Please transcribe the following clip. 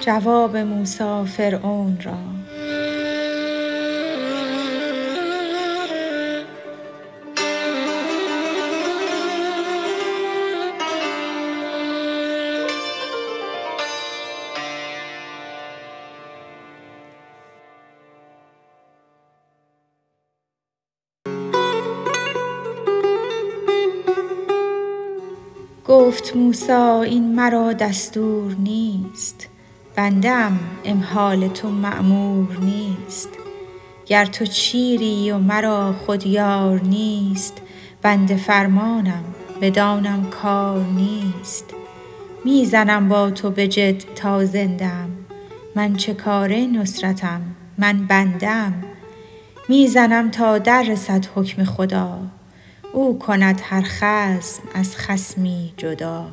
جواب موسی فرعون را. گفت موسی این مرا دستور نیست. بنده ام امهال تو مأمور نیست. گر تو چیری و مرا خود یار نیست بنده فرمانم بدانم کار نیست. می زنم با تو به جد تا زنده ام من چه کاره نصرتم؟ من بنده ام می زنم تا دررسد حکم خدا. او کند هر خصم از خصمی جدا.